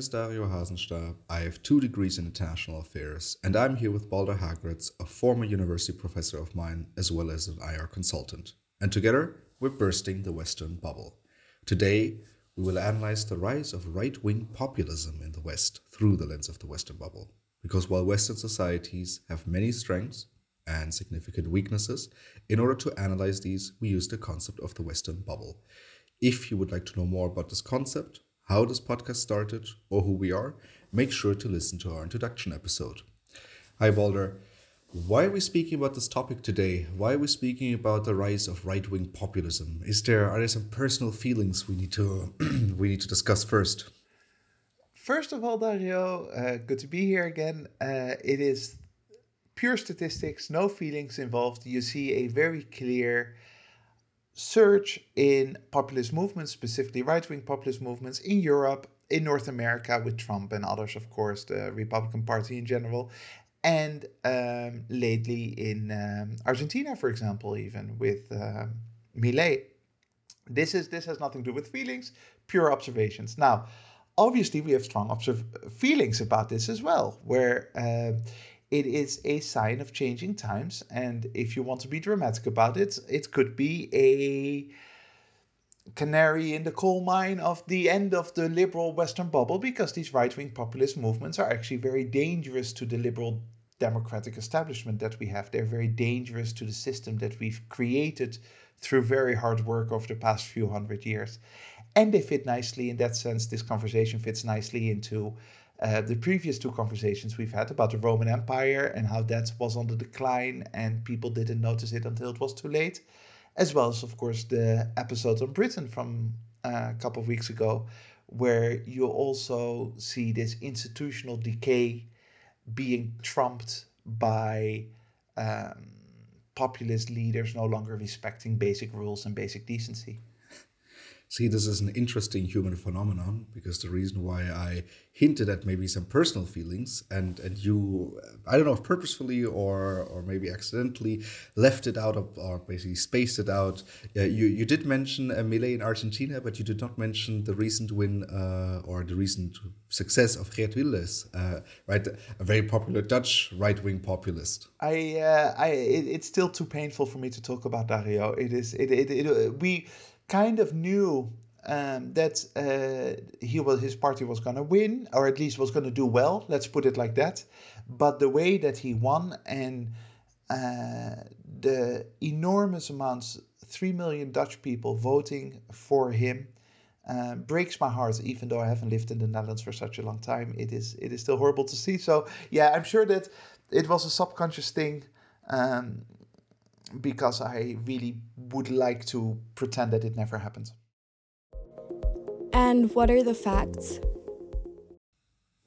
Is Dario Hasenstab. I have two degrees in international affairs, and I'm here with Balder Hageraats, a former university professor of mine, as well as an IR consultant. And together, we're bursting the Western bubble. Today, we will analyze the rise of right wing populism in the West through the lens of the Western bubble. Because while Western societies have many strengths and significant weaknesses, in order to analyze these, we use the concept of the Western bubble. If you would like to know more about this concept, how this podcast started, or who we are, make sure to listen to our introduction episode. Hi, Balder. Why are we speaking about this topic today? Why are we speaking about the rise of right-wing populism? Is there are there some personal feelings we need to we need to discuss first? First of all, Dario, uh, good to be here again. Uh, it is pure statistics, no feelings involved. You see a very clear surge in populist movements, specifically right-wing populist movements in Europe, in North America with Trump and others, of course, the Republican Party in general, and um, lately in um, Argentina, for example, even with um, Milei. This is this has nothing to do with feelings, pure observations. Now, obviously, we have strong observ- feelings about this as well, where uh, it is a sign of changing times, and if you want to be dramatic about it, it could be a canary in the coal mine of the end of the liberal Western bubble because these right wing populist movements are actually very dangerous to the liberal democratic establishment that we have. They're very dangerous to the system that we've created through very hard work over the past few hundred years. And they fit nicely in that sense. This conversation fits nicely into uh, the previous two conversations we've had about the Roman Empire and how that was on the decline and people didn't notice it until it was too late as well as, of course, the episode on Britain from uh, a couple of weeks ago, where you also see this institutional decay being trumped by um, populist leaders no longer respecting basic rules and basic decency. See this is an interesting human phenomenon because the reason why I hinted at maybe some personal feelings and and you I don't know if purposefully or or maybe accidentally left it out of or basically spaced it out. Uh, you you did mention a Milei in Argentina, but you did not mention the recent win uh, or the recent success of Geert Wilders, uh, right? A very popular Dutch right wing populist. I uh, I it, it's still too painful for me to talk about Dario. It is it it, it we kind of knew um, that uh, he was his party was going to win, or at least was going to do well. Let's put it like that. But the way that he won and uh, the enormous amounts, three million Dutch people voting for him, uh, breaks my heart. Even though I haven't lived in the Netherlands for such a long time, it is it is still horrible to see. So yeah, I'm sure that it was a subconscious thing. Um, because I really would like to pretend that it never happened. And what are the facts?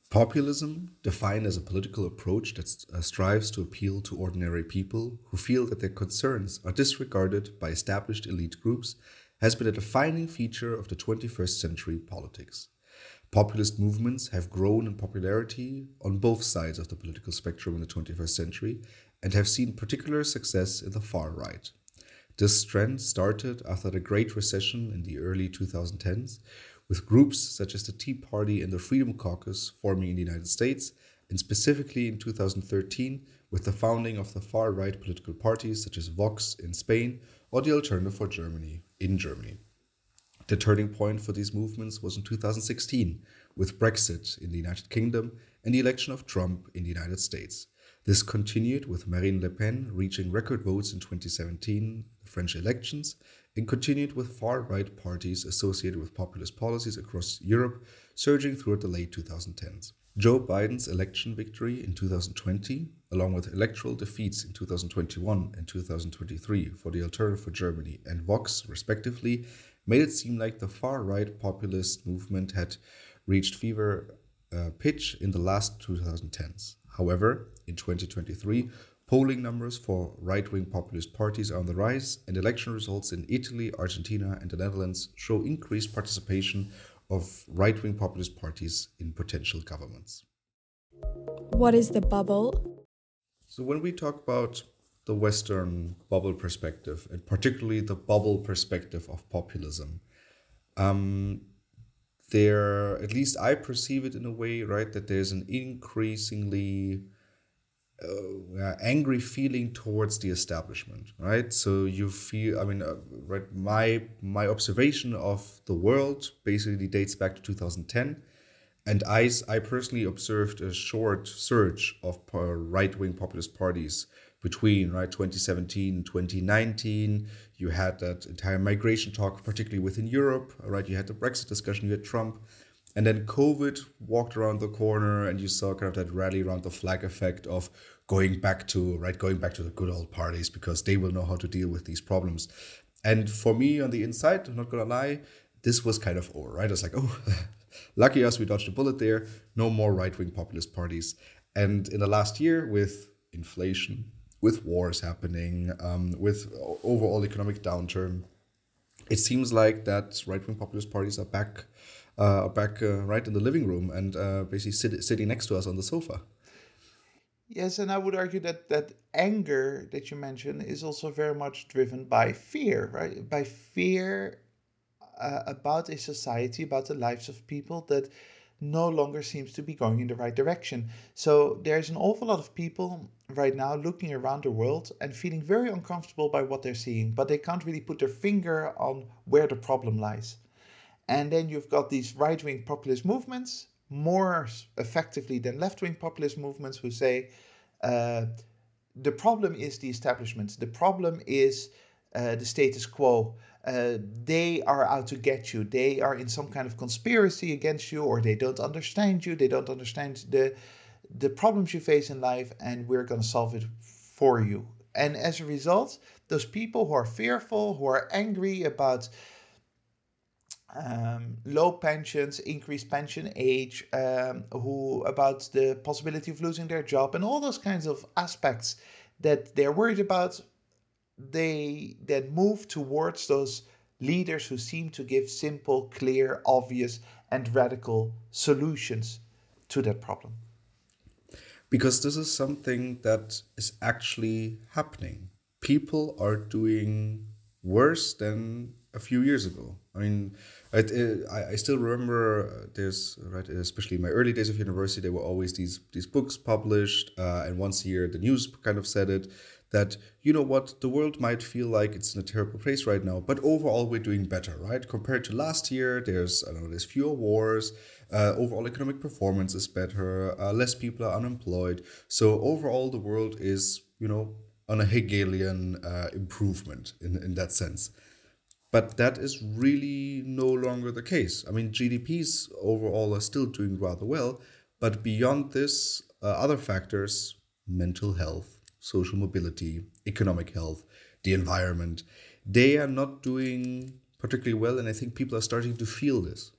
Populism, defined as a political approach that uh, strives to appeal to ordinary people who feel that their concerns are disregarded by established elite groups, has been a defining feature of the 21st century politics. Populist movements have grown in popularity on both sides of the political spectrum in the 21st century and have seen particular success in the far right. This trend started after the Great Recession in the early 2010s, with groups such as the Tea Party and the Freedom Caucus forming in the United States, and specifically in 2013 with the founding of the far right political parties such as Vox in Spain or the Alternative for Germany in Germany. The turning point for these movements was in 2016 with Brexit in the United Kingdom and the election of Trump in the United States. This continued with Marine Le Pen reaching record votes in 2017 the French elections and continued with far right parties associated with populist policies across Europe surging throughout the late 2010s. Joe Biden's election victory in 2020, along with electoral defeats in 2021 and 2023 for the Alternative for Germany and Vox, respectively, made it seem like the far right populist movement had reached fever uh, pitch in the last 2010s. However, in 2023, polling numbers for right wing populist parties are on the rise, and election results in Italy, Argentina, and the Netherlands show increased participation of right wing populist parties in potential governments. What is the bubble? So, when we talk about the Western bubble perspective, and particularly the bubble perspective of populism, um, there, at least I perceive it in a way, right, that there's an increasingly uh, angry feeling towards the establishment, right? So you feel, I mean, uh, right, my my observation of the world basically dates back to 2010, and I I personally observed a short surge of right wing populist parties between right 2017 2019 you had that entire migration talk particularly within europe right? You had the brexit discussion you had trump and then covid walked around the corner and you saw kind of that rally around the flag effect of going back to right going back to the good old parties because they will know how to deal with these problems. And for me on the inside i'm not gonna lie this was kind of over right? It's like oh lucky us we dodged a bullet there. No more right-wing populist parties. And in the last year with inflation with wars happening, um, with overall economic downturn, it seems like that right wing populist parties are back, uh, back uh, right in the living room and uh, basically sit, sitting next to us on the sofa. Yes, and I would argue that that anger that you mentioned is also very much driven by fear, right? By fear uh, about a society, about the lives of people that no longer seems to be going in the right direction. So there's an awful lot of people right now looking around the world and feeling very uncomfortable by what they're seeing, but they can't really put their finger on where the problem lies. And then you've got these right wing populist movements, more effectively than left wing populist movements, who say uh, the problem is the establishment, the problem is uh, the status quo. Uh, they are out to get you. They are in some kind of conspiracy against you, or they don't understand you. They don't understand the the problems you face in life, and we're going to solve it for you. And as a result, those people who are fearful, who are angry about um, low pensions, increased pension age, um, who about the possibility of losing their job, and all those kinds of aspects that they're worried about they then move towards those leaders who seem to give simple, clear, obvious, and radical solutions to that problem. Because this is something that is actually happening. People are doing worse than a few years ago. I mean, I, I still remember uh, there's right, especially in my early days of university, there were always these these books published, uh, and once a year the news kind of said it that you know what the world might feel like it's in a terrible place right now but overall we're doing better right? Compared to last year there's i don't know there's fewer wars uh, overall economic performance is better uh, less people are unemployed. So overall the world is you know on a hegelian uh, improvement in, in that sense but that is really no longer the case i mean gdps overall are still doing rather well but beyond this uh, other factors mental health social mobility, economic health, the environment, they are not doing particularly well. And I think people are starting to feel this.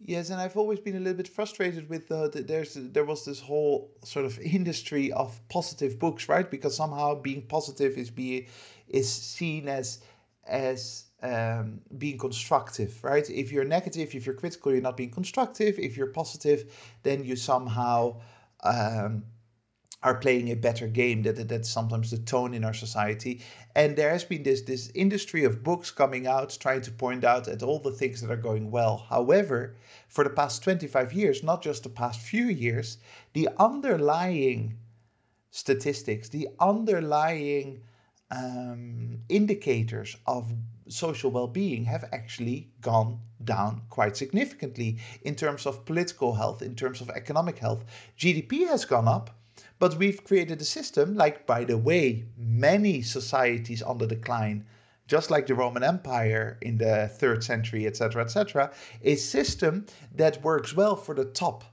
Yes, and I've always been a little bit frustrated with the, the, there's there was this whole sort of industry of positive books, right? Because somehow being positive is be is seen as as um, being constructive, right? If you're negative, if you're critical, you're not being constructive. If you're positive, then you somehow um, are playing a better game. That, that's sometimes the tone in our society. And there has been this this industry of books coming out trying to point out at all the things that are going well. However, for the past 25 years, not just the past few years, the underlying statistics, the underlying um, indicators of social well-being have actually gone down quite significantly in terms of political health, in terms of economic health. GDP has gone up, but we've created a system, like, by the way, many societies on the decline, just like the Roman Empire in the third century, etc., etc., a system that works well for the top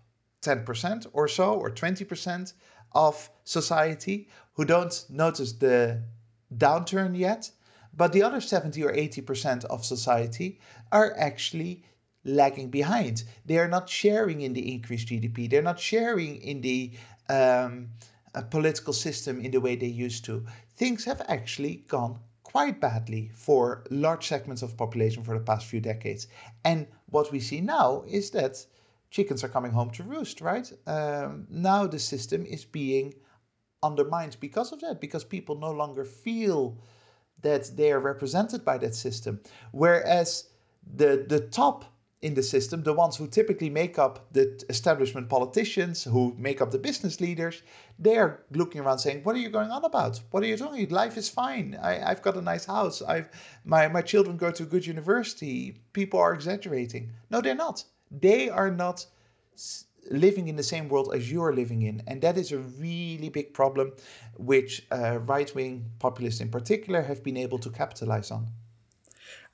10% or so, or 20% of society who don't notice the downturn yet. But the other 70 or 80% of society are actually lagging behind. They are not sharing in the increased GDP. They're not sharing in the um, political system in the way they used to. Things have actually gone quite badly for large segments of population for the past few decades. And what we see now is that chickens are coming home to roost, right? Um, now the system is being undermined because of that, because people no longer feel that they are represented by that system. Whereas the, the top in the system, the ones who typically make up the establishment politicians, who make up the business leaders, they are looking around saying, "What are you going on about? What are you doing? Life is fine. I, have got a nice house. I've my my children go to a good university. People are exaggerating. No, they're not. They are not." Living in the same world as you're living in. And that is a really big problem, which uh, right wing populists in particular have been able to capitalize on.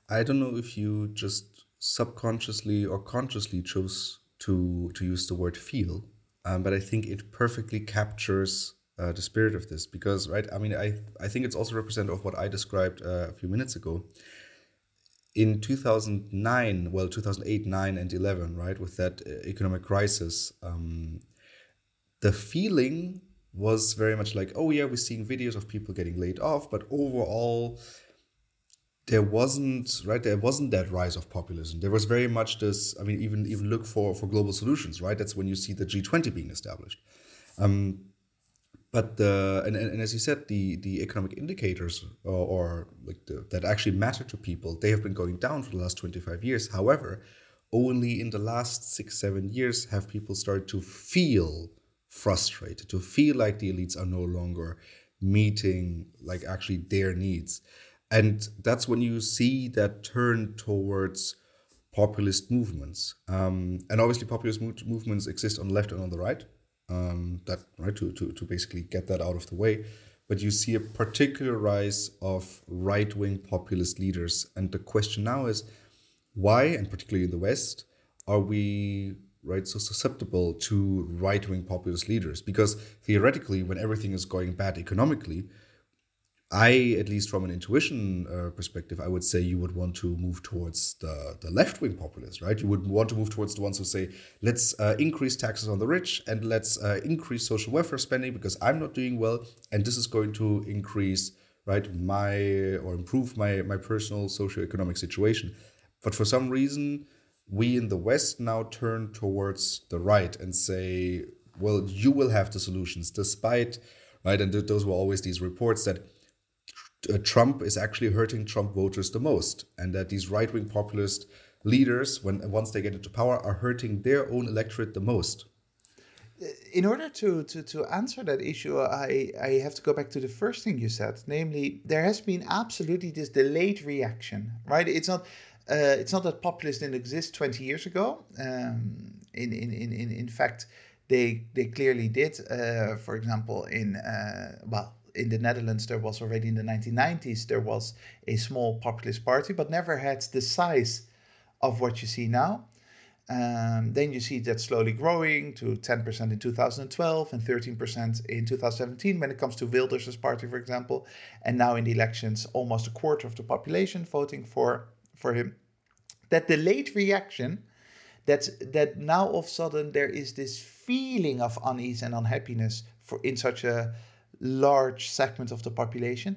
I don't know if you just subconsciously or consciously chose to to use the word feel, um, but I think it perfectly captures uh, the spirit of this because right. I mean, I I think it's also representative of what I described uh, a few minutes ago. In 2009, well, 2008, 9, and 11, right, with that uh, economic crisis, um, the feeling was very much like, oh yeah, we're seeing videos of people getting laid off, but overall, there wasn't right there wasn't that rise of populism. There was very much this i mean even even look for for global solutions right? That's when you see the g20 being established. Um, but the and, and, as you said the the economic indicators or, or like the, that actually matter to people they have been going down for the last 25 years. However only in the last six seven years have people started to feel frustrated to feel like the elites are no longer meeting like actually their needs. And that's when you see that turn towards populist movements. Um, and obviously populist mo- movements exist on the left and on the right um, that right to, to, to basically get that out of the way. But you see a particular rise of right-wing populist leaders. And the question now is why and particularly in the west are we right so susceptible to right-wing populist leaders? Because theoretically when everything is going bad economically I, at least from an intuition uh, perspective, I would say you would want to move towards the, the left wing populists, right? You would want to move towards the ones who say, let's uh, increase taxes on the rich and let's uh, increase social welfare spending because I'm not doing well. And this is going to increase, right, my or improve my, my personal socioeconomic situation. But for some reason, we in the West now turn towards the right and say, well, you will have the solutions despite, right? And th- those were always these reports that uh, Trump is actually hurting Trump voters the most, and that these right wing populist leaders, when once they get into power, are hurting their own electorate the most. In order to, to, to answer that issue, I, I have to go back to the first thing you said, namely, there has been absolutely this delayed reaction, right? It's not. Uh, it's not that populists didn't exist 20 years ago. Um, in, in, in, in, fact, they, they clearly did. Uh, for example, in, uh, well, in the Netherlands, there was already in the 1990s, there was a small populist party, but never had the size of what you see now. Um, then you see that slowly growing to 10% in 2012 and 13% in 2017 when it comes to Wilders' party, for example. And now in the elections, almost a quarter of the population voting for, for him. That delayed reaction, that's, that now all of a sudden there is this feeling of unease and unhappiness for in such a large segment of the population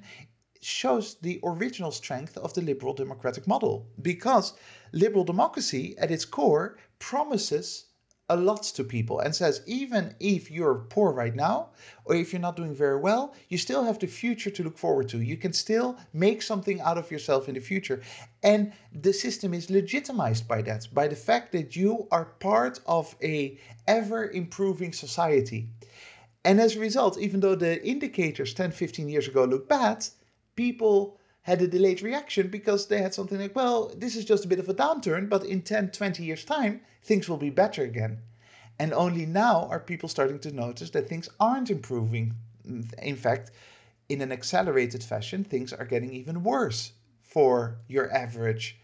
shows the original strength of the liberal democratic model. Because liberal democracy at its core promises a lot to people and says even if you're poor right now or if you're not doing very well you still have the future to look forward to. You can still make something out of yourself in the future. And the system is legitimized by that by the fact that you are part of a ever improving society and as a result, even though the indicators 10, 15 years ago looked bad, people had a delayed reaction because they had something like, well, this is just a bit of a downturn, but in 10, 20 years' time, things will be better again. And only now are people starting to notice that things aren't improving. In fact, in an accelerated fashion, things are getting even worse for your average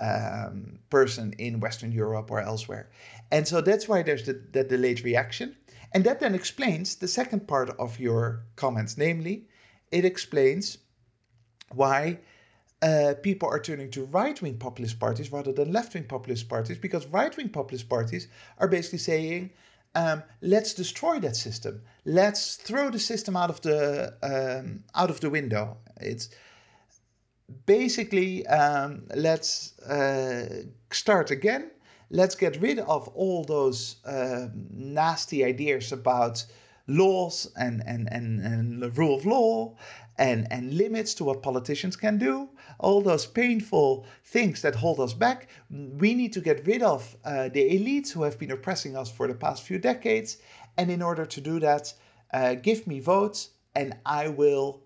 um, person in Western Europe or elsewhere. And so that's why there's the, that delayed reaction. And that then explains the second part of your comments, namely, it explains why uh, people are turning to right wing populist parties rather than left wing populist parties, because right wing populist parties are basically saying, um, let's destroy that system. Let's throw the system out of the um, out of the window. It's basically um, let's uh, start again let's get rid of all those uh, nasty ideas about laws and, and, and, and the rule of law and, and limits to what politicians can do, all those painful things that hold us back. We need to get rid of uh, the elites who have been oppressing us for the past few decades. And in order to do that, uh, give me votes and I will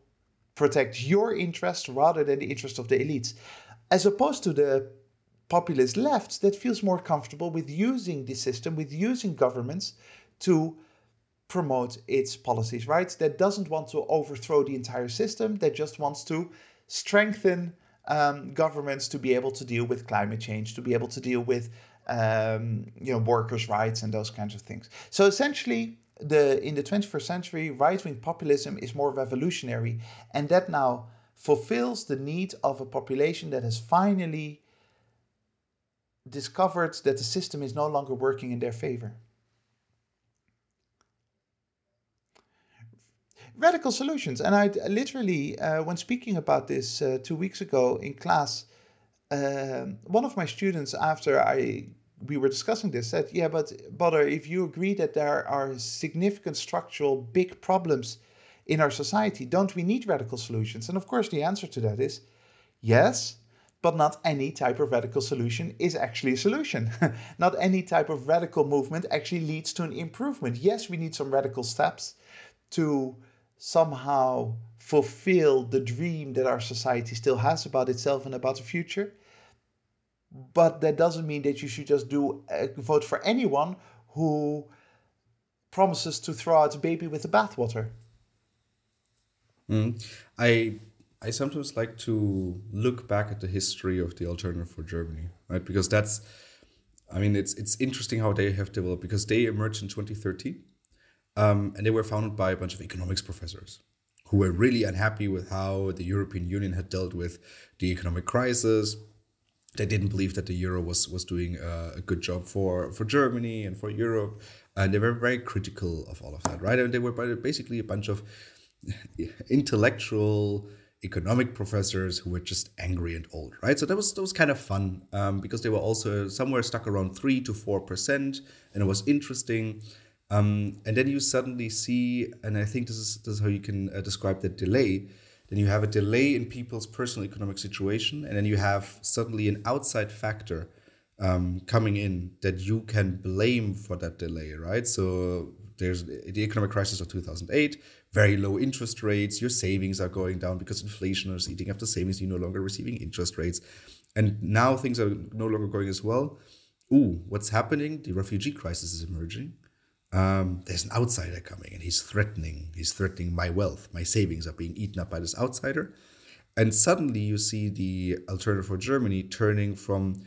protect your interest rather than the interest of the elites. As opposed to the populist left that feels more comfortable with using the system, with using governments to promote its policies, right? That doesn't want to overthrow the entire system, that just wants to strengthen um, governments to be able to deal with climate change, to be able to deal with um, you know workers' rights and those kinds of things. So essentially, the in the 21st century, right-wing populism is more revolutionary, and that now fulfills the need of a population that has finally discovered that the system is no longer working in their favor. Radical solutions, and I literally, uh, when speaking about this uh, two weeks ago in class, uh, one of my students, after I we were discussing this, said, "Yeah, but Balder, if you agree that there are significant structural big problems in our society, don't we need radical solutions?" And of course, the answer to that is yes, but not any type of radical solution is actually a solution. not any type of radical movement actually leads to an improvement. Yes, we need some radical steps to somehow fulfill the dream that our society still has about itself and about the future. But that doesn't mean that you should just do vote for anyone who promises to throw out the baby with the bathwater. Mm. I I sometimes like to look back at the history of the alternative for Germany, right? Because that's, I mean, it's it's interesting how they have developed because they emerged in 2013, um, and they were founded by a bunch of economics professors who were really unhappy with how the European Union had dealt with the economic crisis. They didn't believe that the euro was was doing a, a good job for for Germany and for Europe, and they were very critical of all of that, right? And they were basically a bunch of intellectual economic professors who were just angry and old, right? So that was that was kind of fun um, because they were also somewhere stuck around three to four percent, and it was interesting. Um, and then you suddenly see, and I think this is this is how you can uh, describe the delay. Then you have a delay in people's personal economic situation, and then you have suddenly an outside factor um, coming in that you can blame for that delay, right? So there's the economic crisis of 2008 very low interest rates your savings are going down because inflation is eating up the savings you're no longer receiving interest rates. And now things are no longer going as well. Ooh what's happening? The refugee crisis is emerging. Um, there's an outsider coming and he's threatening he's threatening my wealth. My savings are being eaten up by this outsider. And suddenly you see the alternative for germany turning from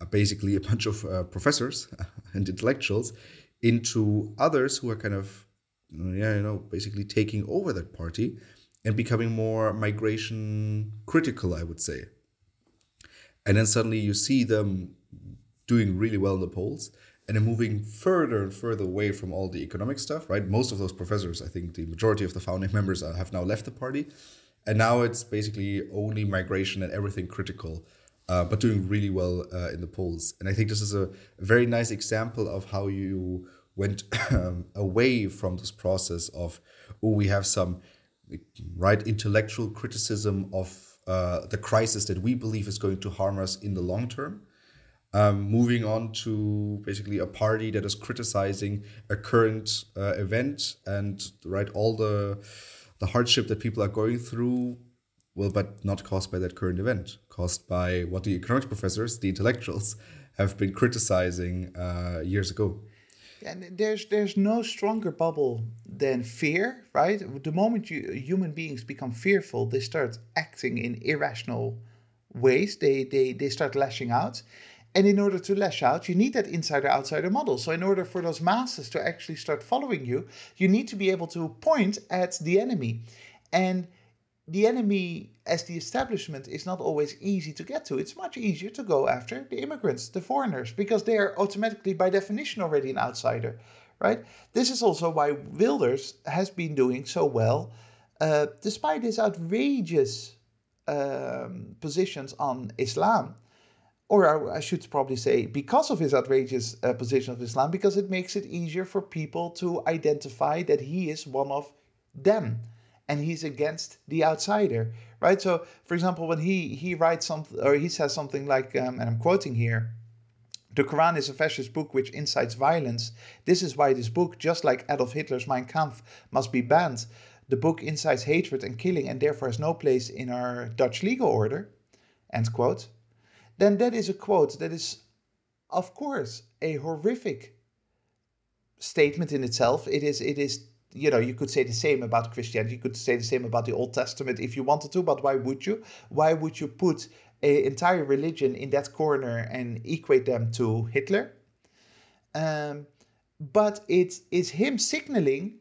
uh, basically a bunch of uh, professors and intellectuals into others who are kind of yeah you know basically taking over that party and becoming more migration critical i would say. And then suddenly you see them doing really well in the polls and then moving further and further away from all the economic stuff right? Most of those professors i think the majority of the founding members have now left the party. And now it's basically only migration and everything critical uh, but doing really well uh, in the polls. And I think this is a, very nice example of how you went um, away from this process of, oh, we have some right intellectual criticism of uh, the crisis that we believe is going to harm us in the long term. Um, moving on to basically a party that is criticizing a current uh, event and right all the the hardship that people are going through well, but not caused by that current event, caused by what the economics professors, the intellectuals, have been criticizing uh, years ago. And there's there's no stronger bubble than fear, right? The moment you, human beings become fearful, they start acting in irrational ways. They they they start lashing out. And in order to lash out, you need that insider outsider model. So, in order for those masses to actually start following you, you need to be able to point at the enemy. And the enemy as the establishment is not always easy to get to. It's much easier to go after the immigrants, the foreigners, because they are automatically, by definition, already an outsider, right? This is also why Wilders has been doing so well, uh, despite his outrageous um, positions on Islam. or I should probably say, because of his outrageous uh, position of Islam, because it makes it easier for people to identify that he is one of them and he's against the outsider, right? So, for example, when he he writes something or he says something like, um, and I'm quoting here. The Quran is a fascist book which incites violence. This is why this book, just like Adolf Hitler's Mein Kampf, must be banned. The book incites hatred and killing and therefore has no place in our Dutch legal order. End quote then that is a quote that is, of course, a horrific statement in itself. It is, it is, you know, you could say the same about Christianity. You could say the same about the Old Testament if you wanted to, but why would you? Why would you put an entire religion in that corner and equate them to Hitler? Um, but it is him signaling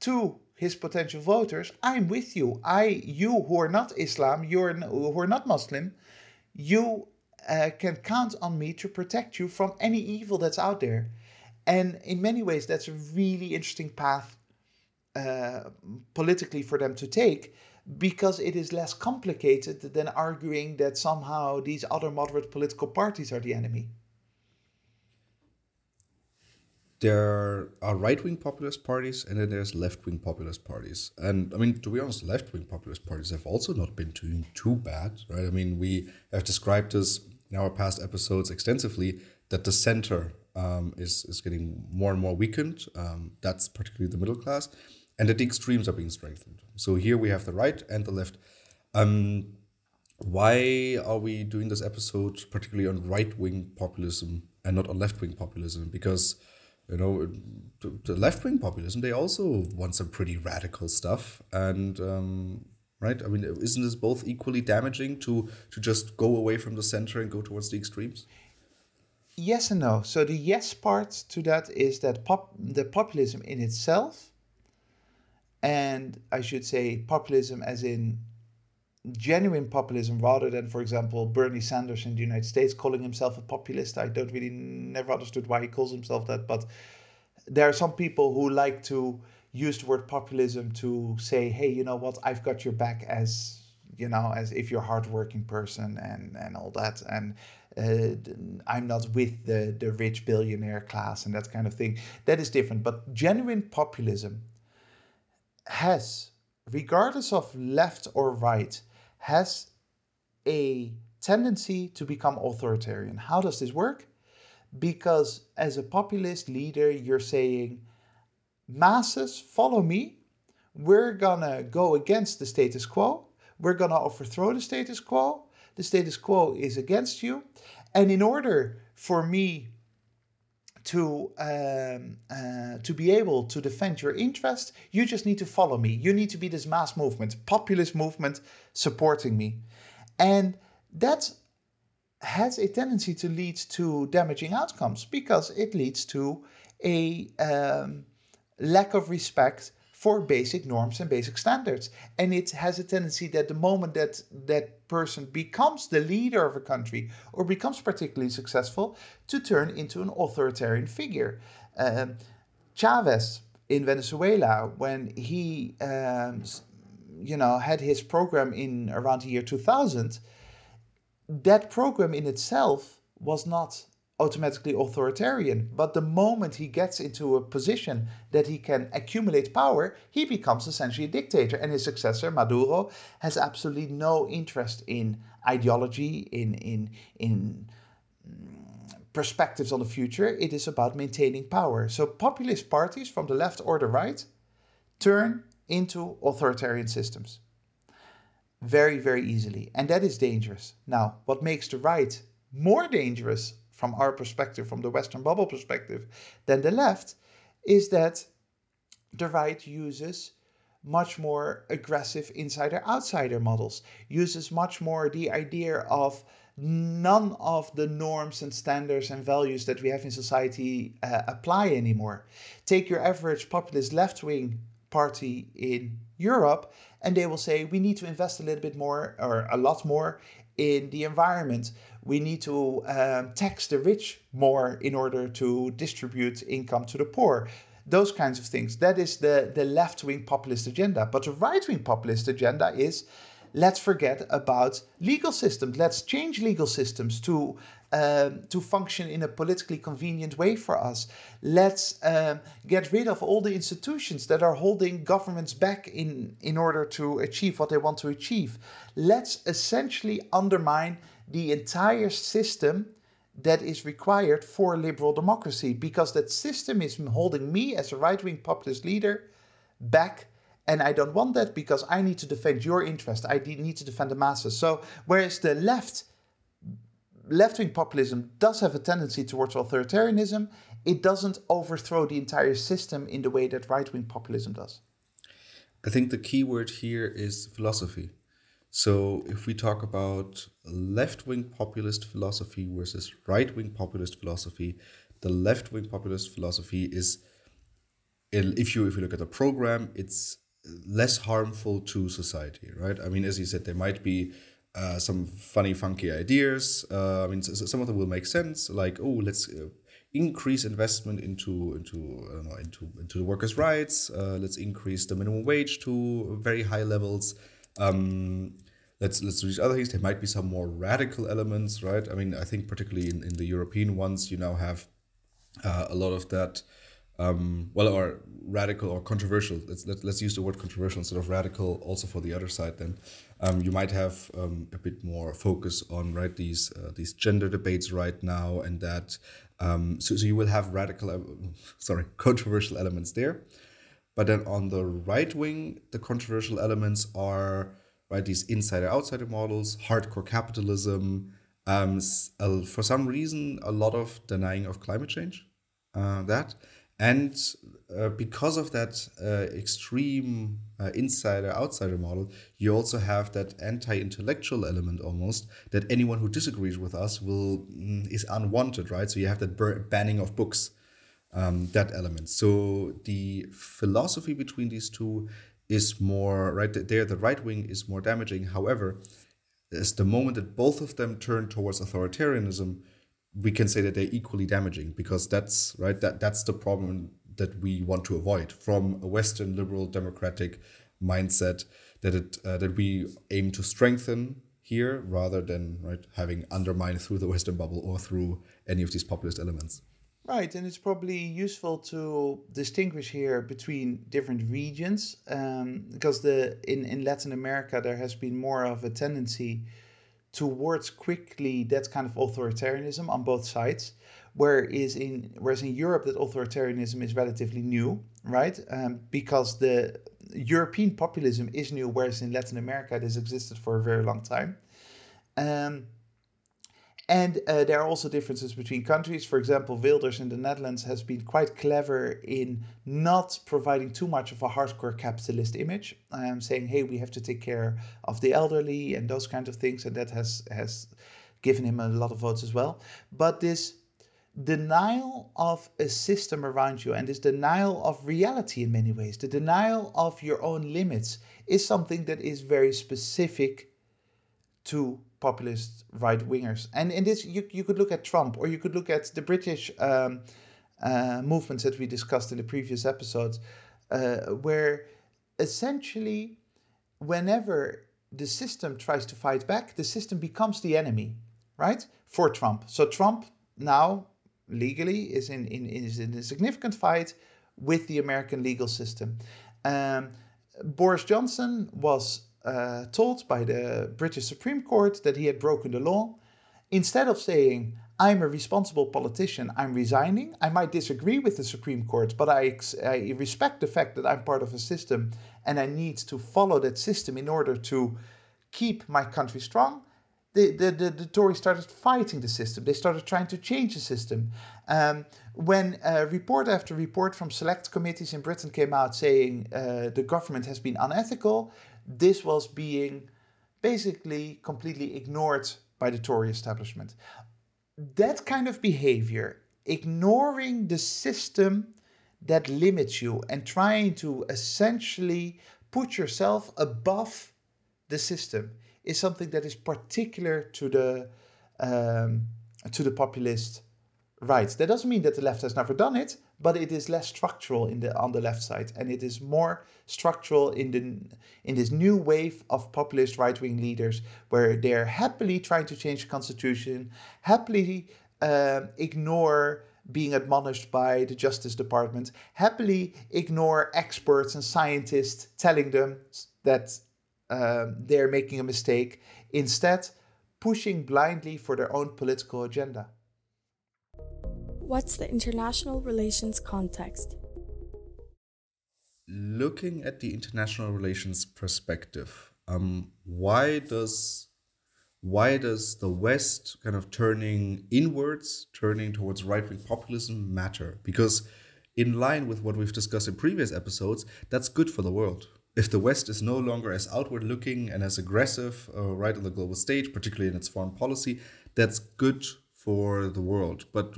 to his potential voters, I'm with you. I, you who are not Islam, you're who are not Muslim, you uh, can count on me to protect you from any evil that's out there. And in many ways, that's a really interesting path politically for them to take because it is less complicated than arguing that somehow these other moderate political parties are the enemy. There are right wing populist parties and then there's left wing populist parties. And I mean, to be honest, left wing populist parties have also not been doing too bad, right? I mean, we have described this in our past episodes extensively that the center um, is, is getting more and more weakened. Um, that's particularly the middle class, and that the extremes are being strengthened. So here we have the right and the left. Um, why are we doing this episode particularly on right wing populism and not on left wing populism? Because you know the left wing populism they also want some pretty radical stuff and um, right? I mean, isn't this both equally damaging to to just go away from the center and go towards the extremes? Yes and no. So the yes part to that is that pop the populism in itself, and I should say populism as in genuine populism rather than, for example, Bernie Sanders in the United States calling himself a populist. I don't really never understood why he calls himself that, but there are some people who like to use the word populism to say, hey, you know what, I've got your back as you know, as if you're a hardworking person and and all that, and uh, I'm not with the the rich billionaire class and that kind of thing. That is different. But genuine populism has, regardless of left or right, has a tendency to become authoritarian. How does this work? Because as a populist leader, you're saying masses, follow me. We're gonna go against the status quo. We're gonna overthrow the status quo. The status quo is against you. And in order for me to um, uh, to be able to defend your interest, you just need to follow me. You need to be this mass movement, populist movement supporting me, and that has a tendency to lead to damaging outcomes because it leads to a um, lack of respect for basic norms and basic standards. And it has a tendency that the moment that that person becomes the leader of a country or becomes particularly successful, to turn into an authoritarian figure. Um, Chavez in Venezuela, when he um, you know had his program in around the year 2000, that program in itself was not automatically authoritarian. But the moment he gets into a position that he can accumulate power, he becomes essentially a dictator. And his successor, Maduro, has absolutely no interest in ideology, in in in mm, perspectives on the future. It is about maintaining power. So populist parties from the left or the right turn into authoritarian systems very, very easily. And that is dangerous. Now, what makes the right more dangerous from our perspective, from the Western bubble perspective, than the left, is that the right uses much more aggressive insider outsider models, uses much more the idea of none of the norms and standards and values that we have in society uh, apply anymore. Take your average populist left wing party in Europe, and they will say we need to invest a little bit more or a lot more in the environment. We need to um, tax the rich more in order to distribute income to the poor. Those kinds of things. That is the, the left wing populist agenda. But the right wing populist agenda is let's forget about legal systems. Let's change legal systems to um, to function in a politically convenient way for us. Let's um, get rid of all the institutions that are holding governments back in, in order to achieve what they want to achieve. Let's essentially undermine the entire system that is required for liberal democracy because that system is holding me as a right wing populist leader back. And I don't want that because I need to defend your interest. I need to defend the masses. So, whereas the left left wing populism does have a tendency towards authoritarianism, it doesn't overthrow the entire system in the way that right wing populism does. I think the key word here is philosophy. So, if we talk about left wing populist philosophy versus right wing populist philosophy, the left wing populist philosophy is, if you if you look at the program, it's less harmful to society, right? I mean, as you said, there might be uh, some funny, funky ideas. Uh, I mean, some of them will make sense, like oh, let's uh, increase investment into into know, into into the workers' rights. Uh, let's increase the minimum wage to very high levels. Um, let's let's do these other things. There might be some more radical elements, right? I mean, I think particularly in, in the European ones, you now have uh, a lot of that um, well, or radical or controversial. Let's let, us let us use the word controversial instead of radical. Also for the other side, then um, you might have um, a bit more focus on right these uh, these gender debates right now, and that um, so so you will have radical, uh, sorry, controversial elements there. But then on the right wing, the controversial elements are right these insider outsider models, hardcore capitalism. Um, for some reason, a lot of denying of climate change. Uh, that and uh, because of that uh, extreme uh, insider outsider model, you also have that anti intellectual element almost that anyone who disagrees with us will mm, is unwanted, right? So you have that banning of books, um, that element. So the philosophy between these two is more right there. The right wing is more damaging. However, as the moment that both of them turn towards authoritarianism, we can say that they're equally damaging because that's right that that's the problem that we want to avoid from a western liberal democratic mindset that it uh, that we aim to strengthen here rather than right having undermined through the western bubble or through any of these populist elements Right, and it's probably useful to distinguish here between different regions um, because the in, in Latin America there has been more of a tendency towards quickly that kind of authoritarianism on both sides. Whereas in whereas in Europe that authoritarianism is relatively new, right? Um, because the European populism is new, whereas in Latin America it has existed for a very long time. Um, and uh, there are also differences between countries. For example, Wilders in the Netherlands has been quite clever in not providing too much of a hardcore capitalist image, um, saying, "Hey, we have to take care of the elderly and those kinds of things," and that has has given him a lot of votes as well. But this denial of a system around you and this denial of reality in many ways, the denial of your own limits, is something that is very specific to populist right wingers. And in this, you, you could look at Trump or you could look at the British um, uh, movements that we discussed in the previous episodes, uh, where essentially, whenever the system tries to fight back, the system becomes the enemy, right? For Trump. So Trump now legally is in, in is in a significant fight with the American legal system. Um, Boris Johnson was uh, told by the British Supreme Court that he had broken the law. Instead of saying, I'm a responsible politician, I'm resigning, I might disagree with the Supreme Court, but I, I respect the fact that I'm part of a system and I need to follow that system in order to keep my country strong. The, the, the, the, Tories started fighting the system. They started trying to change the system. Um, when uh, report after report from select committees in Britain came out saying uh, the government has been unethical, this was being basically completely ignored by the Tory establishment. That kind of behavior, ignoring the system that limits you and trying to essentially put yourself above the system, is something that is particular to the um, to the populist right. That doesn't mean that the left has never done it, but it is less structural in the on the left side, and it is more structural in the in this new wave of populist right wing leaders, where they're happily trying to change the constitution, happily uh, ignore being admonished by the Justice Department, happily ignore experts and scientists telling them that um, they're making a mistake, instead, pushing blindly for their own political agenda. What's the international relations context? Looking at the international relations perspective, um, why does why does the West kind of turning inwards, turning towards right wing populism matter? Because, in line with what we've discussed in previous episodes, that's good for the world. If the West is no longer as outward looking and as aggressive uh, right on the global stage, particularly in its foreign policy, that's good for the world. But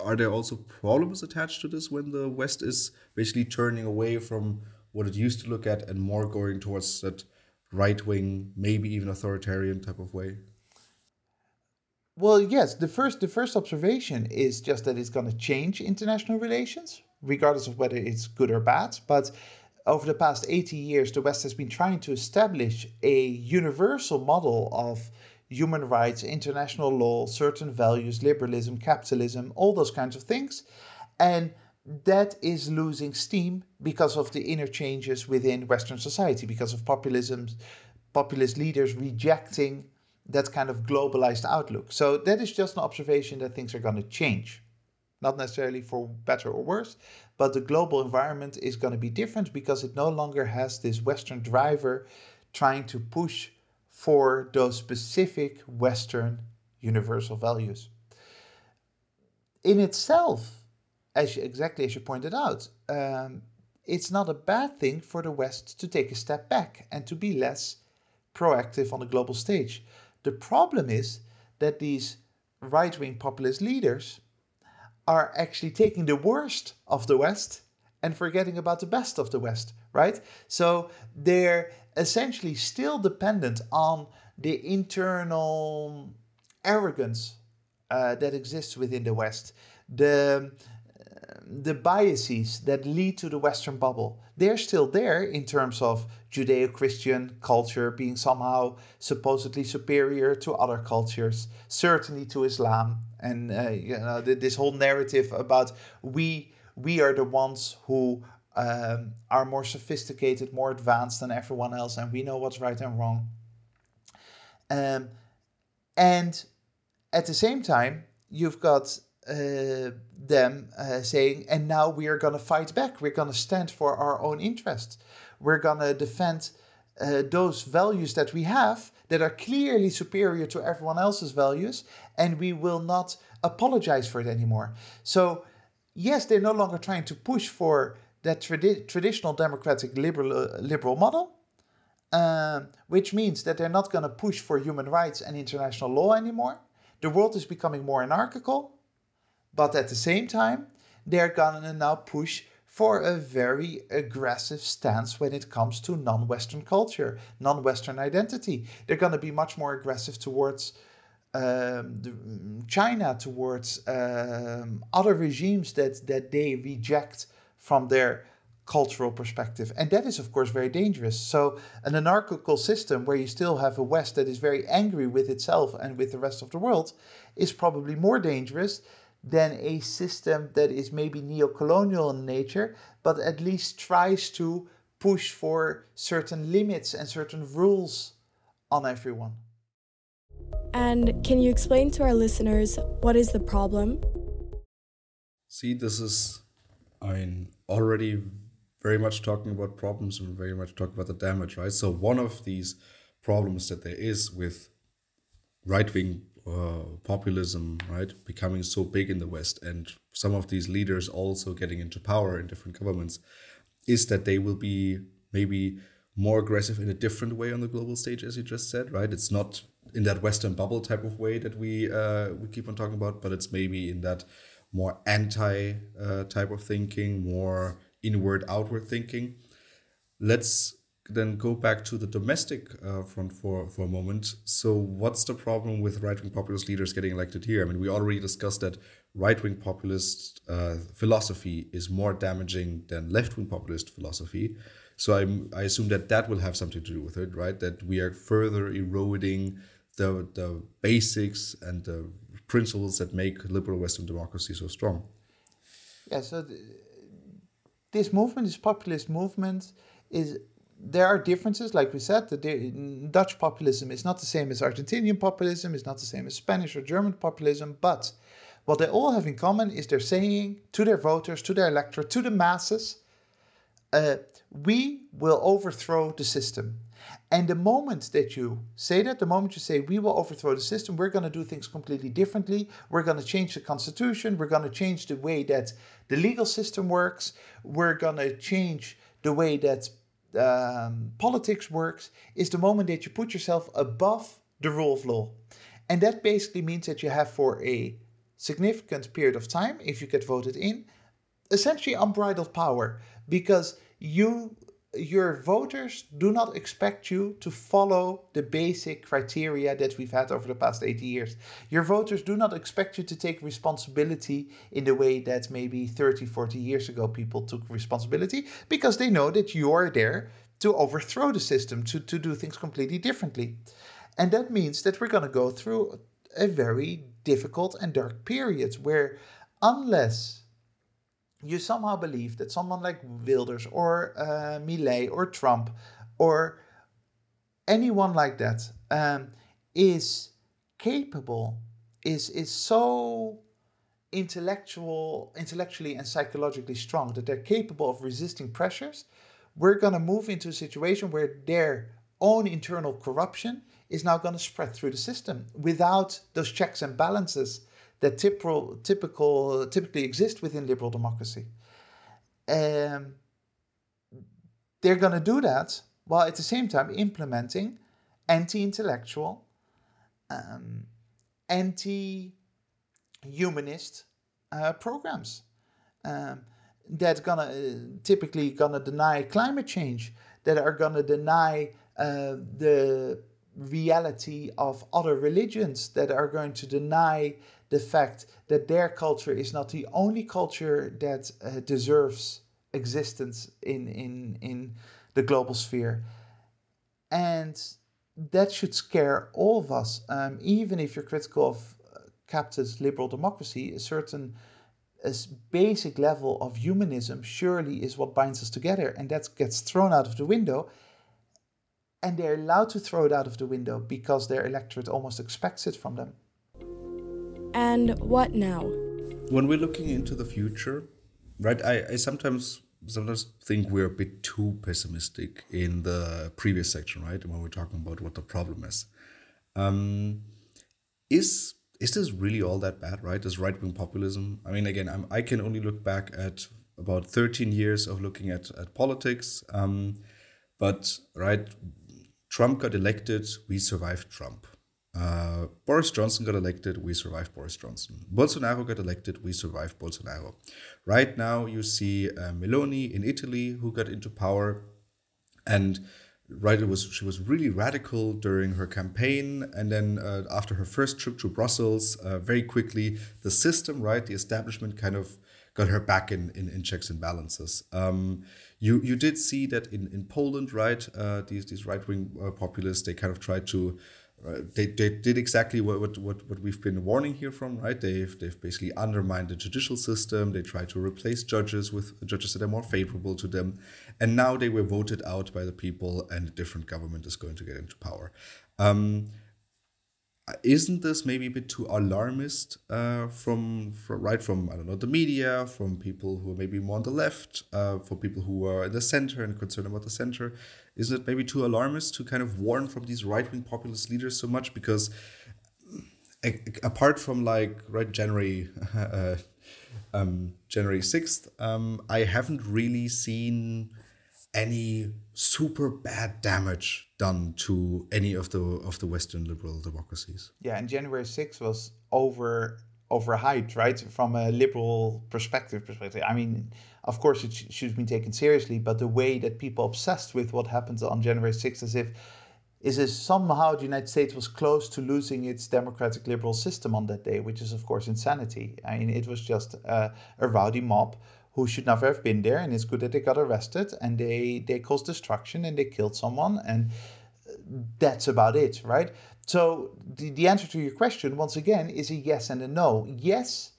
are there also problems attached to this when the West is basically turning away from what it used to look at and more going towards that right wing, maybe even authoritarian type of way? Well, yes. The first the first observation is just that it's going to change international relations, regardless of whether it's good or bad. But over the past 80 years, the West has been trying to establish a universal model of human rights, international law, certain values, liberalism, capitalism, all those kinds of things. And that is losing steam because of the interchanges within Western society, because of populism, populist leaders rejecting that kind of globalized outlook. So that is just an observation that things are going to change. Not necessarily for better or worse, but the global environment is going to be different because it no longer has this Western driver trying to push for those specific Western universal values. In itself, as you, exactly as you pointed out, um, it's not a bad thing for the West to take a step back and to be less proactive on the global stage. The problem is that these right wing populist leaders are actually taking the worst of the West and forgetting about the best of the West, right? So they're essentially still dependent on the internal arrogance uh, that exists within the West. The the biases that lead to the Western bubble, they're still there in terms of Judeo Christian culture being somehow supposedly superior to other cultures, certainly to Islam. And uh, you know, this whole narrative about we, we are the ones who um, are more sophisticated, more advanced than everyone else, and we know what's right and wrong. Um, and at the same time, you've got uh, them uh, saying, and now we are going to fight back. We're going to stand for our own interests. We're going to defend uh, those values that we have that are clearly superior to everyone else's values, and we will not apologize for it anymore. So, yes, they're no longer trying to push for that tradi- traditional democratic liberal, uh, liberal model, um, which means that they're not going to push for human rights and international law anymore. The world is becoming more anarchical but at the same time, they're gonna now push for a very aggressive stance when it comes to non Western culture, non Western identity. They're going to be much more aggressive towards um, China, towards um, other regimes that, that they reject from their cultural perspective. And that is, of course, very dangerous. So, an anarchical system where you still have a West that is very angry with itself and with the rest of the world is probably more dangerous than a system that is maybe neo-colonial in nature, but at least tries to push for certain limits and certain rules on everyone. And can you explain to our listeners what is the problem? See, this is, I mean, already very much talking about problems and very much talking about the damage, right? So, one of these problems that there is with right wing uh, populism, right, becoming so big in the West, and some of these leaders also getting into power in different governments, is that they will be maybe more aggressive in a different way on the global stage, as you just said, right? It's not in that Western bubble type of way that we uh, we keep on talking about, but it's maybe in that more anti uh, type of thinking, more inward outward thinking. Let's then go back to the domestic uh, front for, for a moment. So, what's the problem with right wing populist leaders getting elected here? I mean, we already discussed that right wing populist uh, philosophy is more damaging than left wing populist philosophy. So, I'm, I assume that that will have something to do with it, right? That we are further eroding the, the basics and the principles that make liberal Western democracy so strong. Yeah, so th- this movement, this populist movement, is there are differences, like we said. The Dutch populism is not the same as Argentinian populism, it's not the same as Spanish or German populism, but what they all have in common is they're saying to their voters, to their electorate, to the masses, uh, we will overthrow the system. And the moment that you say that, the moment you say, we will overthrow the system, we're going to do things completely differently, we're going to change the constitution, we're going to change the way that the legal system works, we're going to change the way that um, politics works, is the moment that you put yourself above the rule of law. And that basically means that you have for a significant period of time, if you get voted in, essentially unbridled power. Because you your voters do not expect you to follow the basic criteria that we've had over the past 80 years. Your voters do not expect you to take responsibility in the way that maybe 30, 40 years ago people took responsibility because they know that you're there to overthrow the system, to, to do things completely differently. And that means that we're going to go through a very difficult and dark period where, unless you somehow believe that someone like Wilders or uh, Milei or Trump or anyone like that um, is capable, is is so intellectual, intellectually and psychologically strong that they're capable of resisting pressures, we're gonna move into a situation where their own internal corruption is now going to spread through the system without those checks and balances that typical, typical, typically exist within liberal democracy. Um, they're going to do that while at the same time implementing anti-intellectual, um, anti-humanist uh, programs um, that gonna uh, typically gonna deny climate change, that are gonna deny uh, the reality of other religions, that are going to deny the fact that their culture is not the only culture that uh, deserves existence in, in, in the global sphere. And that should scare all of us, um, even if you're critical of uh, capitalist liberal democracy, a certain a basic level of humanism surely is what binds us together, and that gets thrown out of the window. And they're allowed to throw it out of the window because their electorate almost expects it from them. And what now? When we're looking into the future, right, I, I sometimes sometimes think we're a bit too pessimistic in the previous section, right? When we're talking about what the problem is. Um, is is this really all that bad, right? This right wing populism. I mean, again, I'm, i can only look back at about 13 years of looking at, at politics. Um, but, right, Trump got elected, we survived Trump. Uh, Boris Johnson got elected, we survived Boris Johnson. Bolsonaro got elected, we survived Bolsonaro. Right now, you see uh, Meloni in Italy who got into power, and right, it was she was really radical during her campaign, and then uh, after her first trip to Brussels, uh, very quickly the system, right, the establishment, kind of got her back in in, in checks and balances. Um, you you did see that in in Poland, right? Uh, these these right wing uh, populists they kind of tried to they, they did exactly what, what, what, what we've been warning here from, right? They've, they've basically undermined the judicial system. They tried to replace judges with judges that are more favorable to them. And now they were voted out by the people, and a different government is going to get into power. Um, isn't this maybe a bit too alarmist uh, from, from right from I don't know the media, from people who are maybe more on the left, uh, for people who are in the center and concerned about the center? Isn't it maybe too alarmist to kind of warn from these right wing populist leaders so much? Because a, apart from like right January, uh, um, January sixth, um, I haven't really seen any super bad damage done to any of the of the Western liberal democracies. Yeah, and January 6th was over overhyped, right? From a liberal perspective, perspective. I mean, of course, it sh- should be taken seriously, but the way that people obsessed with what happened on January 6th, as if is if somehow the United States was close to losing its democratic liberal system on that day, which is of course insanity. I mean, it was just uh, a rowdy mob who should never have been there, and it's good that they got arrested and they they caused destruction and they killed someone, and that's about it, right? So the, the answer to your question once again is a yes and a no. Yes,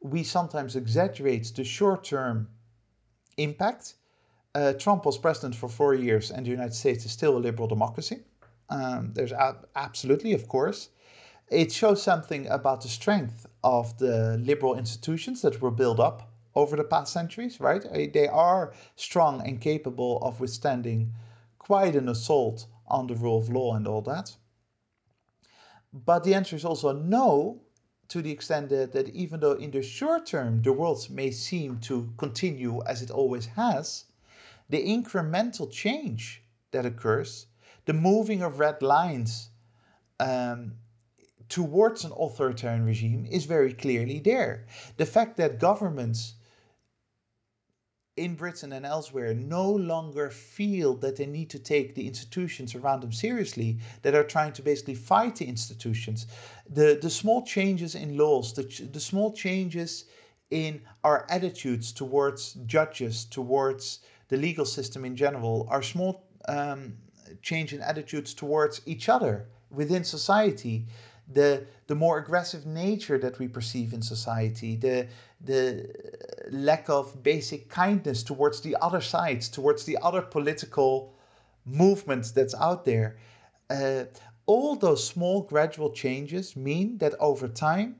we sometimes exaggerate the short-term impact. Uh, Trump was president for four years, and the United States is still a liberal democracy. Um, there's a- absolutely, of course. It shows something about the strength of the liberal institutions that were built up over the past centuries, right? Uh, they are strong and capable of withstanding quite an assault on the rule of law and all that. But the answer is also no, to the extent that, that even though in the short term the world may seem to continue as it always has, the incremental change that occurs, the moving of red lines um, towards an authoritarian regime is very clearly there. The fact that governments in Britain and elsewhere no longer feel that they need to take the institutions around them seriously, that are trying to basically fight the institutions. The, the small changes in laws, the, the small changes in our attitudes towards judges, towards the legal system in general, our small um, change in attitudes towards each other within society, the the more aggressive nature that we perceive in society, the the lack of basic kindness towards the other sides, towards the other political movements that's out there. Uh, all those small gradual changes mean that over time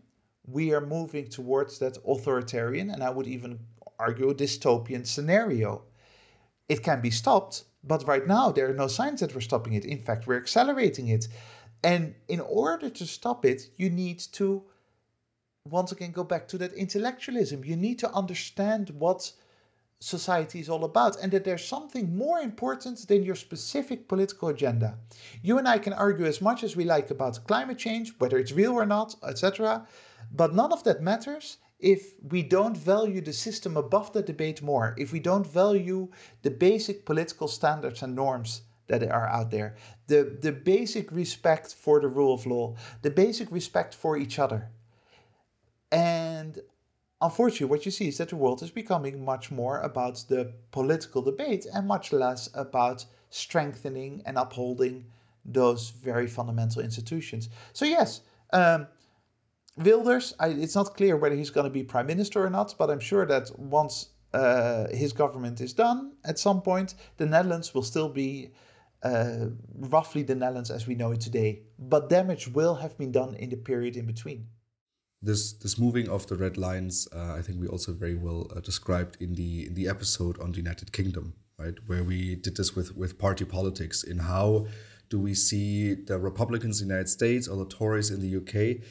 we are moving towards that authoritarian and I would even argue dystopian scenario. It can be stopped, but right now there are no signs that we're stopping it. In fact, we're accelerating it. And in order to stop it, you need to once again go back to that intellectualism. You need to understand what society is all about and that there's something more important than your specific political agenda. You and I can argue as much as we like about climate change, whether it's real or not, etc. But none of that matters if we don't value the system above the debate more, if we don't value the basic political standards and norms that are out there, the, the basic respect for the rule of law, the basic respect for each other. And unfortunately, what you see is that the world is becoming much more about the political debate and much less about strengthening and upholding those very fundamental institutions. So, yes, um, Wilders, I, it's not clear whether he's going to be prime minister or not, but I'm sure that once uh, his government is done at some point, the Netherlands will still be uh, roughly the Netherlands as we know it today. But damage will have been done in the period in between. This this moving of the red lines, uh, I think we also very well uh, described in the in the episode on the United Kingdom, right, where we did this with with party politics in how do we see the Republicans in the United States or the Tories in the UK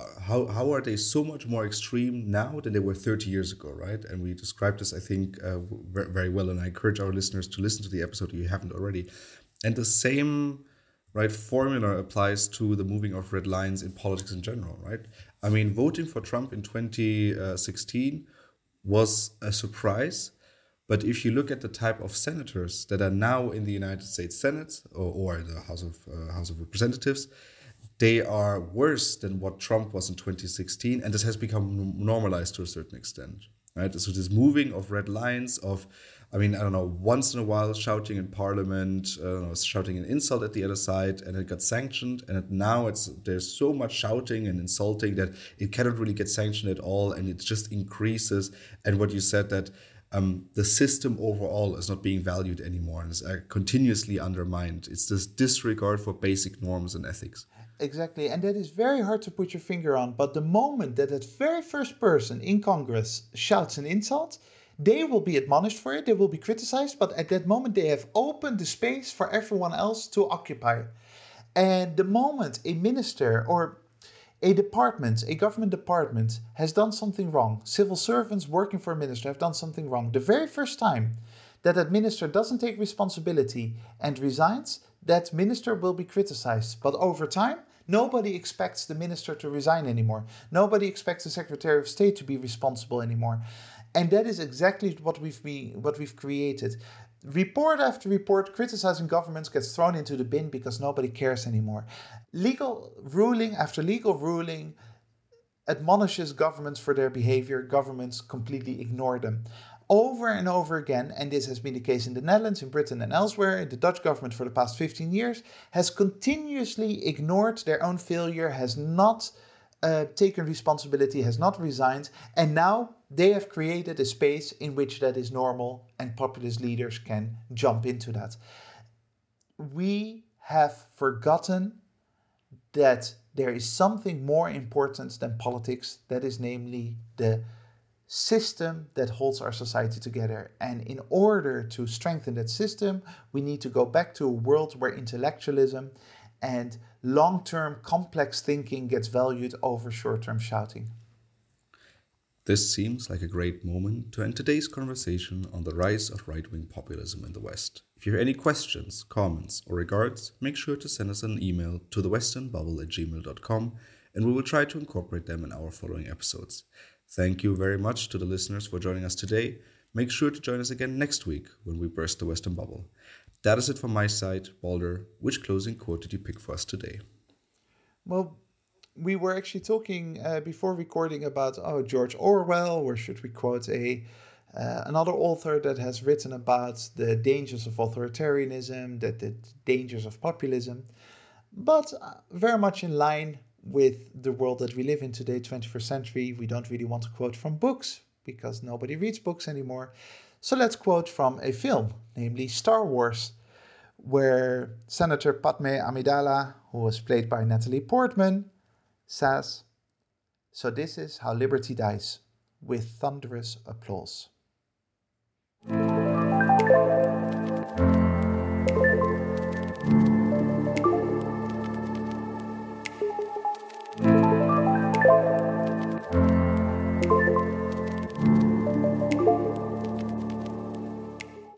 uh, how, how are they so much more extreme now than they were 30 years ago, right? And we described this, I think, uh, very well. And I encourage our listeners to listen to the episode if you haven't already. And the same right formula applies to the moving of red lines in politics in general, right? I mean, voting for Trump in 2016 was a surprise. But if you look at the type of senators that are now in the United States Senate or, or the House of uh, House of Representatives, they are worse than what Trump was in 2016, and this has become normalized to a certain extent, right? So this moving of red lines of I mean, I don't know, once in a while shouting in parliament, uh, shouting an insult at the other side, and it got sanctioned. And now it's there's so much shouting and insulting that it cannot really get sanctioned at all, and it just increases. And what you said that um, the system overall is not being valued anymore and is uh, continuously undermined. It's this disregard for basic norms and ethics. Exactly, and that is very hard to put your finger on. But the moment that that very first person in Congress shouts an insult, they will be admonished for it, they will be criticized, but at that moment they have opened the space for everyone else to occupy. And the moment a minister or a department, a government department, has done something wrong, civil servants working for a minister have done something wrong, the very first time that that minister doesn't take responsibility and resigns, that minister will be criticized. But over time, Nobody expects the minister to resign anymore. Nobody expects the secretary of state to be responsible anymore. And that is exactly what we've been, what we've created. Report after report criticizing governments gets thrown into the bin because nobody cares anymore. Legal ruling after legal ruling admonishes governments for their behavior. Governments completely ignore them. Over and over again, and this has been the case in the Netherlands, in Britain, and elsewhere, the Dutch government for the past 15 years has continuously ignored their own failure, has not uh, taken responsibility, has not resigned, and now they have created a space in which that is normal and populist leaders can jump into that. We have forgotten that there is something more important than politics, that is, namely, the system that holds our society together. And in order to strengthen that system, we need to go back to a world where intellectualism and long term complex thinking gets valued over short term shouting. This seems like a great moment to end today's conversation on the rise of right wing populism in the West. If you have any questions, comments, or regards, make sure to send us an email to thewesternbubble at gmail.com and we will try to incorporate them in our following episodes. Thank you very much to the listeners for joining us today. Make sure to join us again next week when we burst the Western bubble. That is it from my side. Balder, which closing quote did you pick for us today? Well, we were actually talking uh, before recording about oh George Orwell, or should we quote a uh, another author that has written about the dangers of authoritarianism, that the dangers of populism, but uh, very much in line with the world that we live in today, 21st century. We don't really want to quote from books because nobody reads books anymore. So let's quote from a film, namely Star Wars, where Senator Padme Amidala, who was played by Natalie Portman, says, So this is how liberty dies, with thunderous applause.